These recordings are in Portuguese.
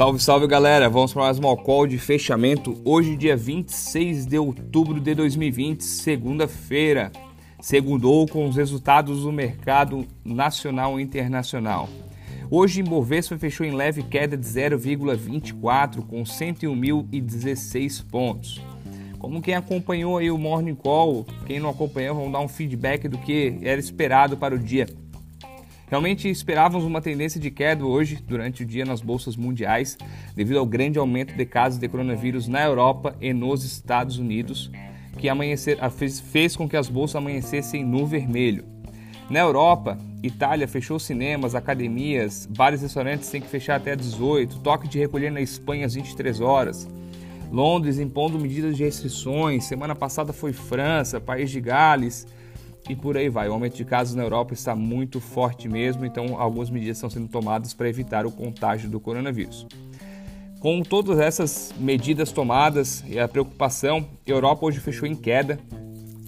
Salve, salve galera! Vamos para mais uma call de fechamento. Hoje, dia 26 de outubro de 2020, segunda-feira. Segundou com os resultados do mercado nacional e internacional. Hoje, Ibovespa fechou em leve queda de 0,24 com 101.016 pontos. Como quem acompanhou aí o Morning Call, quem não acompanhou, vamos dar um feedback do que era esperado para o dia. Realmente esperávamos uma tendência de queda hoje, durante o dia, nas bolsas mundiais, devido ao grande aumento de casos de coronavírus na Europa e nos Estados Unidos, que amanhecer, fez, fez com que as bolsas amanhecessem no vermelho. Na Europa, Itália fechou cinemas, academias, bares e restaurantes têm que fechar até 18, toque de recolher na Espanha às 23 horas. Londres impondo medidas de restrições, semana passada foi França, País de Gales, e por aí vai. O aumento de casos na Europa está muito forte mesmo, então algumas medidas estão sendo tomadas para evitar o contágio do coronavírus. Com todas essas medidas tomadas e a preocupação, a Europa hoje fechou em queda,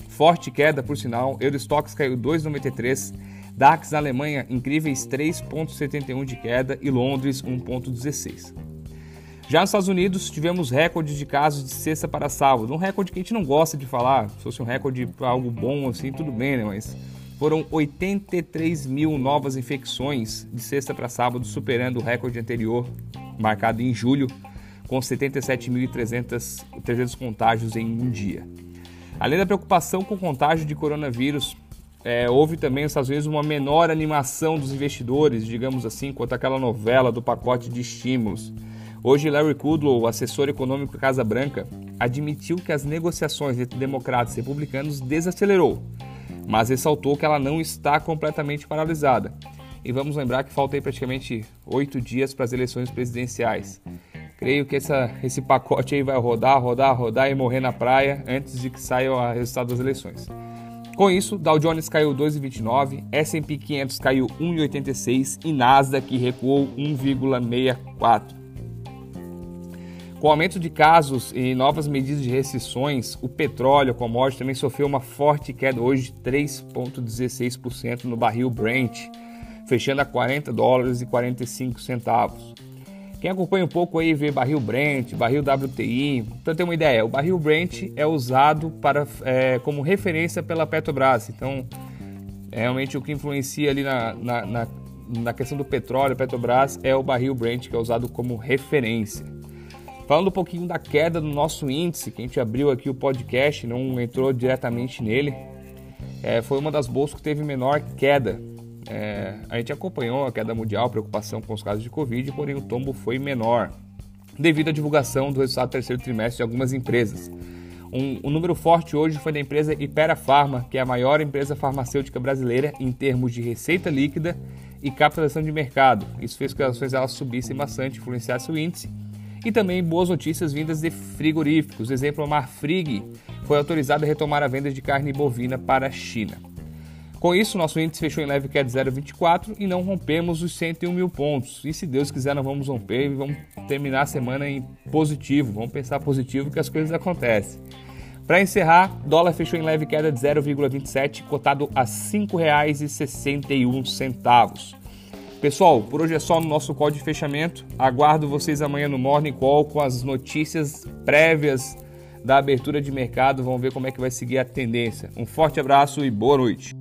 forte queda por sinal, Eurostox caiu 2,93, DAX na Alemanha incríveis 3,71 de queda e Londres 1,16. Já nos Estados Unidos, tivemos recordes de casos de sexta para sábado. Um recorde que a gente não gosta de falar. Se fosse um recorde para algo bom, assim, tudo bem, né? Mas foram 83 mil novas infecções de sexta para sábado, superando o recorde anterior, marcado em julho, com 77.300 contágios em um dia. Além da preocupação com o contágio de coronavírus, é, houve também nos Estados Unidos uma menor animação dos investidores, digamos assim, quanto àquela novela do pacote de estímulos. Hoje, Larry Kudlow, assessor econômico da Casa Branca, admitiu que as negociações entre democratas e republicanos desacelerou, mas ressaltou que ela não está completamente paralisada. E vamos lembrar que falta aí praticamente oito dias para as eleições presidenciais. Creio que essa, esse pacote aí vai rodar, rodar, rodar e morrer na praia antes de que saia o resultado das eleições. Com isso, Dow Jones caiu 2,29, S&P 500 caiu 1,86 e Nasdaq recuou 1,64. Com o aumento de casos e novas medidas de restrições, o petróleo, a commodity, também sofreu uma forte queda hoje de 3,16% no barril Brent, fechando a 40 dólares e 45 centavos. Quem acompanha um pouco aí vê barril Brent, barril WTI, para ter uma ideia, o barril Brent é usado para, é, como referência pela Petrobras, então é realmente o que influencia ali na, na, na, na questão do petróleo, Petrobras, é o barril Brent que é usado como referência. Falando um pouquinho da queda do nosso índice, que a gente abriu aqui o podcast, não entrou diretamente nele, é, foi uma das bolsas que teve menor queda. É, a gente acompanhou a queda mundial, preocupação com os casos de Covid, porém o tombo foi menor, devido à divulgação do resultado do terceiro trimestre de algumas empresas. Um, um, número forte hoje foi da empresa Ipera Pharma, que é a maior empresa farmacêutica brasileira em termos de receita líquida e capitalização de mercado. Isso fez com que as ações subissem bastante, influenciasse o índice e também boas notícias vindas de frigoríficos. Exemplo, a Marfrig foi autorizada a retomar a venda de carne bovina para a China. Com isso, nosso índice fechou em leve queda de 0,24 e não rompemos os 101 mil pontos. E se Deus quiser, nós vamos romper e vamos terminar a semana em positivo. Vamos pensar positivo que as coisas acontecem. Para encerrar, dólar fechou em leve queda de 0,27, cotado a R$ 5,61. Pessoal, por hoje é só no nosso call de fechamento. Aguardo vocês amanhã no Morning Call com as notícias prévias da abertura de mercado. Vamos ver como é que vai seguir a tendência. Um forte abraço e boa noite.